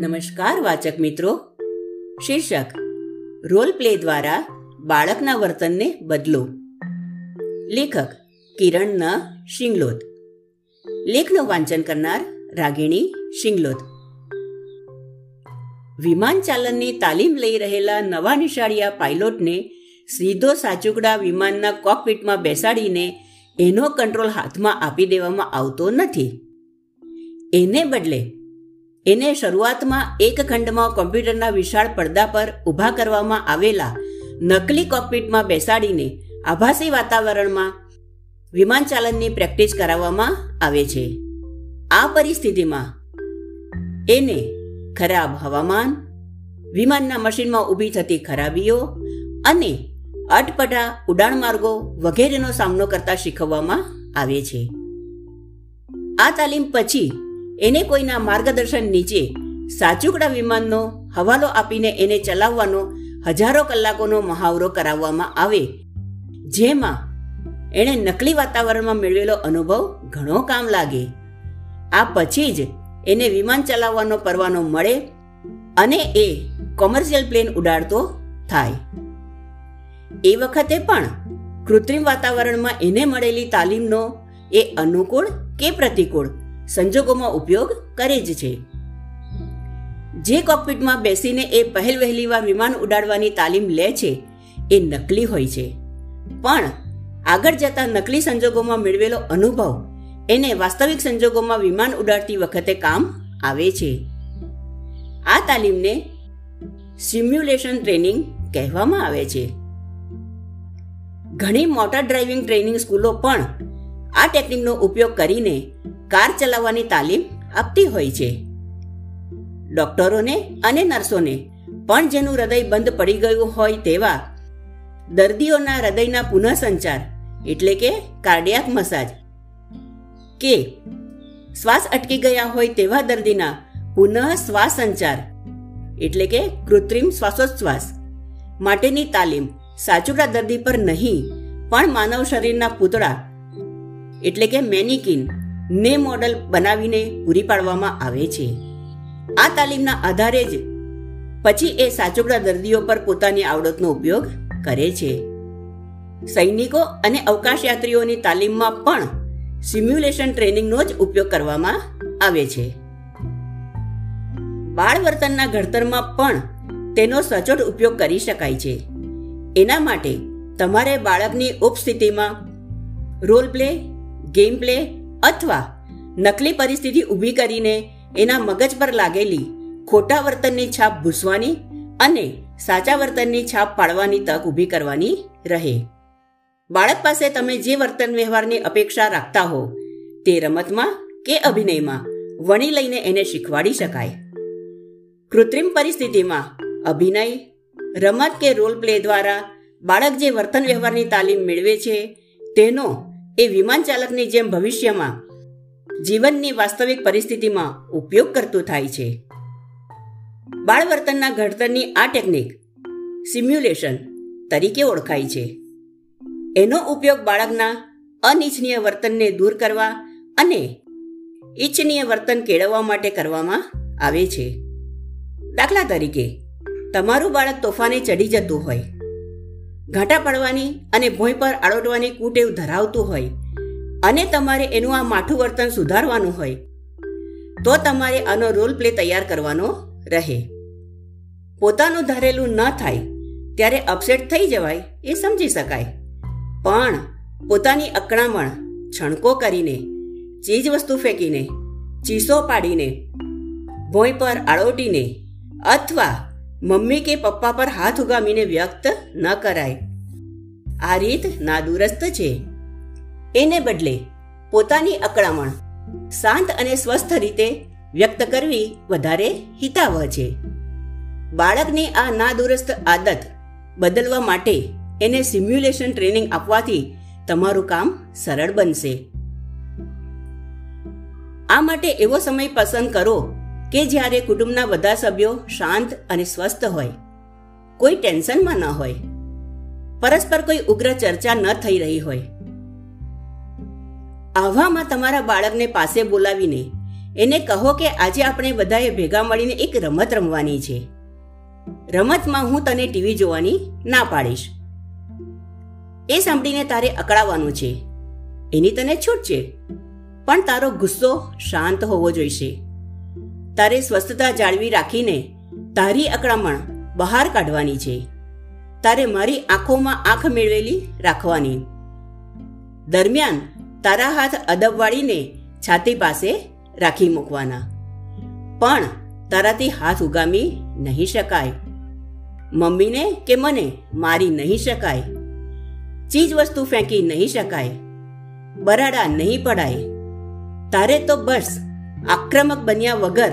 નમસ્કાર, વાચક મિત્રો. શીર્ષક, રોલ પ્લે દ્વારા બાળકના વર્તનને બદલો. લેખક કિરણ ન શિંગલોદ લેખનું વાંચન કરનાર, રાગિણી શિંગલોત. વિમાન ચાલનની તાલીમ લઈ રહેલા નવા નિશાળિયા પાયલોટને સીધો સાચુકડા વિમાનના કોકપીટમાં બેસાડીને એનો કંટ્રોલ હાથમાં આપી દેવામાં આવતો નથી. એને બદલે એને શરૂઆતમાં એક ખંડમાં કોમ્પ્યુટરના વિશાળ પડદા પર ઊભા કરવામાં આવેલા નકલી કોકપીટમાં બેસાડીને આભાસી વાતાવરણમાં વિમાન ચાલનની પ્રેક્ટિસ કરાવવામાં આવે છે. આ પરિસ્થિતિમાં એને ખરાબ હવામાન, વિમાનના મશીનમાં ઊભી થતી ખરાબીઓ અને અટપટા ઉડાણ માર્ગો વગેરેનો સામનો કરતા શીખવવામાં આવે છે. આ તાલીમ પછી એને કોઈના માર્ગદર્શન નીચે સાચુકડા વિમાનનો હવાલો આપીને એને ચલાવવાનો હજારો કલાકોનો મહાવરો કરાવવામાં આવે. જેમાં એણે નકલી વાતાવરણમાં મેળવેલો અનુભવ ઘણો કામ લાગે. આ પછી જ એને વિમાન ચલાવવાનો પરવાનો મળે અને એ કોમર્શિયલ પ્લેન ઉડાડતો થાય. એ વખતે પણ કૃત્રિમ વાતાવરણમાં એને મળેલી તાલીમનો એ અનુકૂળ કે પ્રતિકૂળ? સંજોગોમાં ઉપયોગ કરે જ છે. જે કોકપીટમાં બેસીને એ પહેલ વહેલીવાર વિમાન ઉડાડવાની તાલીમ લે છે, એ નકલી હોય છે. પણ આગળ જતા નકલી સંજોગોમાં મેળવેલો અનુભવ એને વાસ્તવિક સંજોગોમાં વિમાન ઉડાડતી વખતે કામ આવે છે. આ તાલીમને સિમ્યુલેશન ટ્રેનિંગ કહેવામાં આવે છે. ઘણી મોટર ડ્રાઇવિંગ ટ્રેનિંગ સ્કૂલો પણ આ ટેકનિકનો ઉપયોગ કરીને કાર ચલાવવાની તાલીમ આપતી હોય છે. ડોક્ટરોને અને નર્સોને પણ જેનું હૃદય બંધ પડી ગયું હોય તેવા દર્દીઓના હૃદયના પુનઃસંચાર એટલે કે કાર્ડિયાક મસાજ કે શ્વાસ અટકી ગયા હોય તેવા દર્દીના પુનઃ શ્વાસ સંચાર એટલે કે કૃત્રિમ શ્વાસોચ્છ્વાસ માટેની તાલીમ સાચુડા દર્દી પર નહીં, પણ માનવ શરીરના પૂતળા એટલે કે મેનિકિન ને મોડલ બનાવીને પૂરી પાડવામાં આવે છે. આ તાલીમના આધારે જ પછી એ સાચોકડા દર્દીઓ પર પોતાની આવડતનો ઉપયોગ કરે છે. સૈનિકો અને અવકાશયાત્રીઓની તાલીમમાં પણ સિમ્યુલેશન ટ્રેનિંગનો જ ઉપયોગ કરવામાં આવે છે. બાળ વર્તનના ઘડતરમાં પણ તેનો સચોટ ઉપયોગ કરી શકાય છે. એના માટે તમારે બાળકની ઉપસ્થિતિમાં રોલ પ્લે, ગેમ પ્લે અથવા નકલી પરિસ્થિતિ ઊભી કરીને એના મગજ પર લાગેલી ખોટા વર્તનની છાપ ભૂસવાની અને સાચા વર્તનની છાપ પાડવાની તક ઊભી કરવાની રહે. બાળક પાસે તમે જે વર્તન વ્યવહારની અપેક્ષા રાખતા હો તે રમતમાં કે અભિનયમાં વણી લઈને એને શીખવાડી શકાય. કૃત્રિમ પરિસ્થિતિમાં અભિનય, રમત કે રોલ પ્લે દ્વારા બાળક જે વર્તન વ્યવહારની તાલીમ મેળવે છે તેનો એ વિમાન ચાલકની જેમ ભવિષ્યમાં જીવનની વાસ્તવિક પરિસ્થિતિમાં ઉપયોગ કરતું થાય છે. બાળવર્તનના ઘડતરની આ ટેકનિક સિમ્યુલેશન તરીકે ઓળખાય છે. એનો ઉપયોગ બાળકના અનિચ્છનીય વર્તનને દૂર કરવા અને ઇચ્છનીય વર્તન કેળવવા માટે કરવામાં આવે છે. દાખલા તરીકે, તમારું બાળક તોફાને ચડી જતું હોય ઘાટા પડવાની અને ભોંય પર આડોટવાની કુટેવ ધરાવતું હોય અને તમારે એનું આ માઠું વર્તન સુધારવાનું હોય, તો તમારે આનો રોલ પ્લે તૈયાર કરવાનો રહે. પોતાનું ધારેલું ન થાય ત્યારે અપસેટ થઈ જવાય એ સમજી શકાય. પણ પોતાની અકળામણ, છણકો કરીને ચીજ વસ્તુ ફેંકીને, ચીસો પાડીને, ભોંય પર આળોટીને અથવા મમ્મી કે પપ્પા પર હાથ ઉગામીને વ્યક્ત ન કરાય. આ રીત નાદુરસ્ત છે. એને બદલે પોતાની અકળામણ શાંત અને સ્વસ્થ રીતે વ્યક્ત કરવી વધારે હિતાવહ છે. બાળકની આ નાદુરસ્ત આદત બદલવા માટે એને સિમ્યુલેશન ટ્રેનિંગ આપવાથી તમારું કામ સરળ બનશે. આ માટે એવો સમય પસંદ કરો કે જ્યારે કુટુંબના બધા સભ્યો શાંત અને સ્વસ્થ હોય. કોઈ ટેન્શનમાં ન હોય. પરસ્પર કોઈ ઉગ્ર ચર્ચા ન થઈ રહી હોય. આવામાં તમારા બાળકને પાસે બોલાવીને એને કહો કે આજે આપણે બધાએ ભેગા મળીને એક રમત રમવાની છે. રમતમાં હું તને ટીવી જોવાની ના પાડીશ. એ સાંભળીને તારે અકળાવવાનું છે. એની તને છૂટ છે. પણ તારો ગુસ્સો શાંત હોવો જોઈશે. તારે સ્વસ્થતા જાળવી રાખીને તારી અકળામણ બહાર કાઢવાની છે. તારે મારી આંખોમાં આંખ મેળવેલી રાખવાની. દરમિયાન તારા હાથ અદબ વાળીને છાતી પાસે રાખી મૂકવાના. પણ તારાથી હાથ ઉગામી નહીં શકાય. મમ્મીને કે મને મારી નહીં શકાય? ચીજ વસ્તુ ફેંકી નહીં શકાય. બરાડા નહીં પડાય. તારે તો બસ આક્રમક બન્યા વગર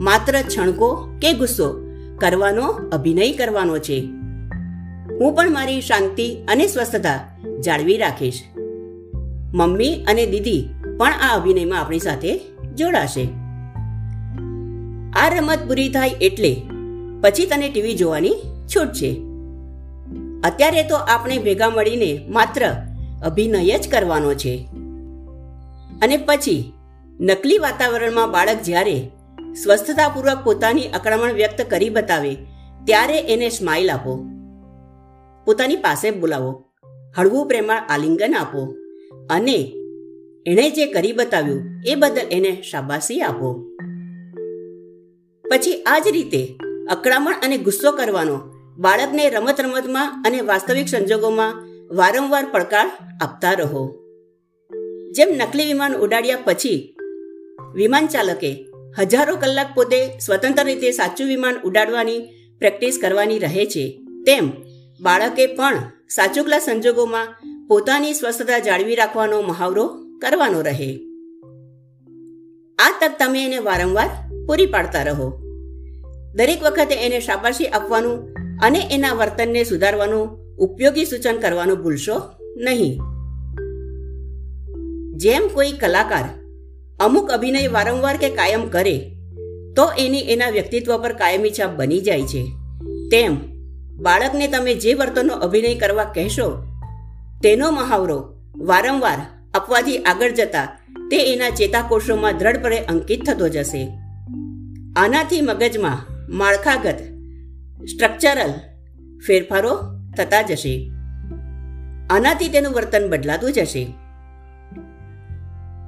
માત્ર છણકો કે ગુસ્સો કરવાનો અભિનય કરવાનો છે. હું પણ મારી શાંતિ અને સ્વસ્થતા જાળવી રાખીશ. મમ્મી અને દીદી પણ આ અભિનયમાં આપણી સાથે જોડાશે. આ રમત પૂરી થાય એટલે પછી તને ટીવી જોવાની છૂટ છે. અત્યારે તો આપણે ભેગા મળીને માત્ર અભિનય જ કરવાનો છે. અને પછી નકલી વાતાવરણમાં બાળક જ્યારે સ્વસ્થતાપૂર્વક પોતાની અકળામણ વ્યક્ત કરી બતાવે, ત્યારે એને સ્માઇલ આપો. પોતાની પાસે બોલાવો. હળવું પ્રેમાળ આલિંગન આપો. અને એણે જે કરી બતાવ્યું, એ બદલ એને શાબાશી આપો. પછી આ જ રીતે અકળામણ અને ગુસ્સો કરવાનો, બાળકને રમત રમતમાં અને વાસ્તવિક સંજોગોમાં વારંવાર પડકાર આપતા રહો. જેમ નકલી વિમાન ઉડાડ્યા પછી, વિમાન ચાલકે હજારો કલાક પોતે સ્વતંત્ર રીતે સાચું વિમાન ઉડાડવાની પ્રેક્ટિસ કરવાની રહે છે, તેમ બાળકે પણ સાચુકલા સંજોગોમાં પોતાની સ્વસ્થતા જાળવી રાખવાનો મહાવરો કરવાનો રહે. આ તક તમે એને વારંવાર પૂરી પાડતા રહો. દરેક વખતે એને શાબાશી આપવાનું અને એના વર્તનને સુધારવાનું ઉપયોગી સૂચન કરવાનું ભૂલશો નહીં. જેમ કોઈ કલાકાર અમુક અભિનય વારંવાર કે કાયમ કરે, તો એની એના વ્યક્તિત્વ પર કાયમી છાપ બની જાય છે. તેમ બાળકને તમે જે વર્તનનો અભિનય કરવા કહેશો, તેનો મહાવરો વારંવાર આપવાથી આગળ જતા તે એના ચેતાકોષોમાં દ્રઢપણે અંકિત થતો જશે. આનાથી મગજમાં માળખાગત સ્ટ્રક્ચરલ ફેરફારો થતા જશે. આનાથી તેનું વર્તન બદલાતું જશે.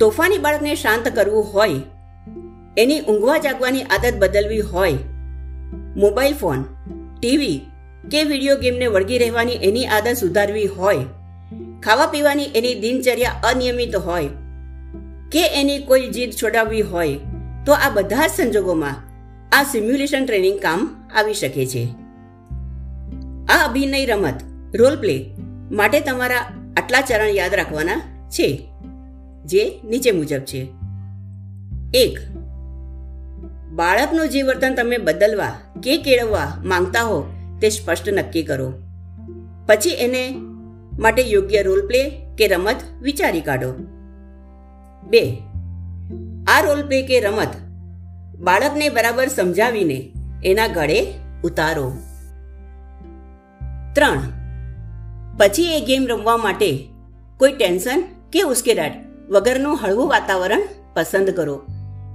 તોફાની બાળકને શાંત કરવું હોય, એની ઊંઘવા જાગવાની આદત બદલવી હોય, મોબાઈલ ફોન, ટીવી કે વીડિયો ગેમને વળગી રહેવાની એની આદત સુધારવી હોય. ખાવા પીવાની એની દિનચર્યા અનિયમિત હોય. કે એની કોઈ જીદ છોડાવવી હોય, તો આ બધા જ સંજોગોમાં આ સિમ્યુલેશન ટ્રેનિંગ કામ આવી શકે છે. આ અભિનય રમત રોલ પ્લે માટે તમારા આટલા ચરણ યાદ રાખવાના છે, જે નીચે મુજબ છે. એક, બાળકનું જે વર્તન તમે બદલવા કે કેળવવા માંગતા હો તે સ્પષ્ટ નક્કી કરો. પછી એને માટે યોગ્ય રોલ પ્લે કે રમત વિચારી કાઢો. બે. આ રોલ પ્લે કે રમત બાળકને બરાબર સમજાવીને એના ગળે ઉતારો. ત્રણ. પછી એ ગેમ રમવા માટે કોઈ ટેન્શન કે ઉશ્કેરાટ વગરનું હળવું વાતાવરણ પસંદ કરો.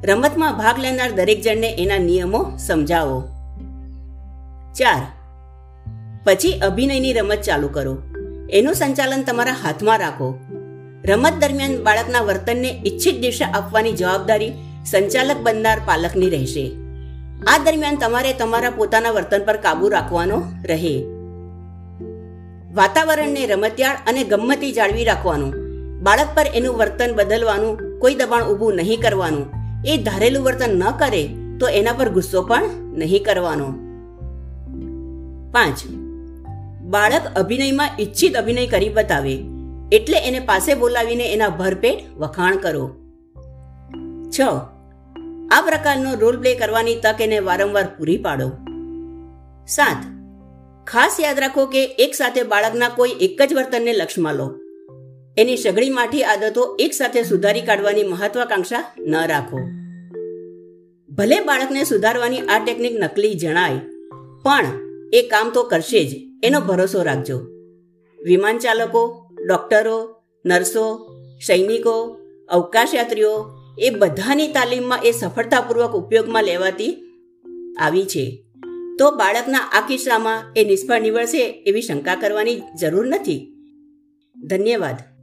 રમતમાં ભાગ લેનાર દરેક જણને એના નિયમો સમજાવો. ચાર. પછી અભિનયની રમત ચાલુ કરો. એનું સંચાલન તમારા હાથમાં રાખો. રમત દરમિયાન બાળકના વર્તનને ઈચ્છિત દિશા આપવાની જવાબદારી સંચાલક બનનાર પાલકની રહેશે. આ દરમિયાન તમારે તમારા પોતાના વર્તન પર કાબુ રાખવાનો રહે. વાતાવરણને રમતિયાળ અને ગમ્મતી જાળવી રાખવાનું. બાળક પર એનું વર્તન બદલવાનું, કોઈ દબાણ ઊભું નહીં કરવાનું. એ ધારેલું વર્તન ન કરે તો એના પર ગુસ્સો પણ નહીં કરવાનો. પાંચ બાળક અભિનયમાં ઈચ્છિત અભિનય કરી બતાવે, એટલે એને પાસે બોલાવીને એના ભરપેટ વખાણ કરો. છ. આ પ્રકારનો રોલ પ્લે કરવાની તક એને વારંવાર પૂરી પાડો. સાત. ખાસ યાદ રાખો કે એક સાથે બાળકના કોઈ એક જ વર્તનને લક્ષમાં લો. એની સઘળી માઠી આદતો એક સાથે સુધારી કાઢવાની મહત્વાકાંક્ષા ન રાખો. ભલે બાળકને સુધારવાની આ ટેકનિક નકલી જણાય, પણ એ કામ તો કરશે જ. એનો ભરોસો રાખજો. વિમાન ચાલકો, ડોક્ટરો, નર્સો, સૈનિકો, અવકાશયાત્રીઓ એ બધાની તાલીમમાં એ સફળતાપૂર્વક ઉપયોગમાં લેવાતી આવી છે. તો બાળકના આ કિસ્સામાં એ નિષ્ફળ નીવડશે એવી શંકા કરવાની જરૂર નથી. ધન્યવાદ.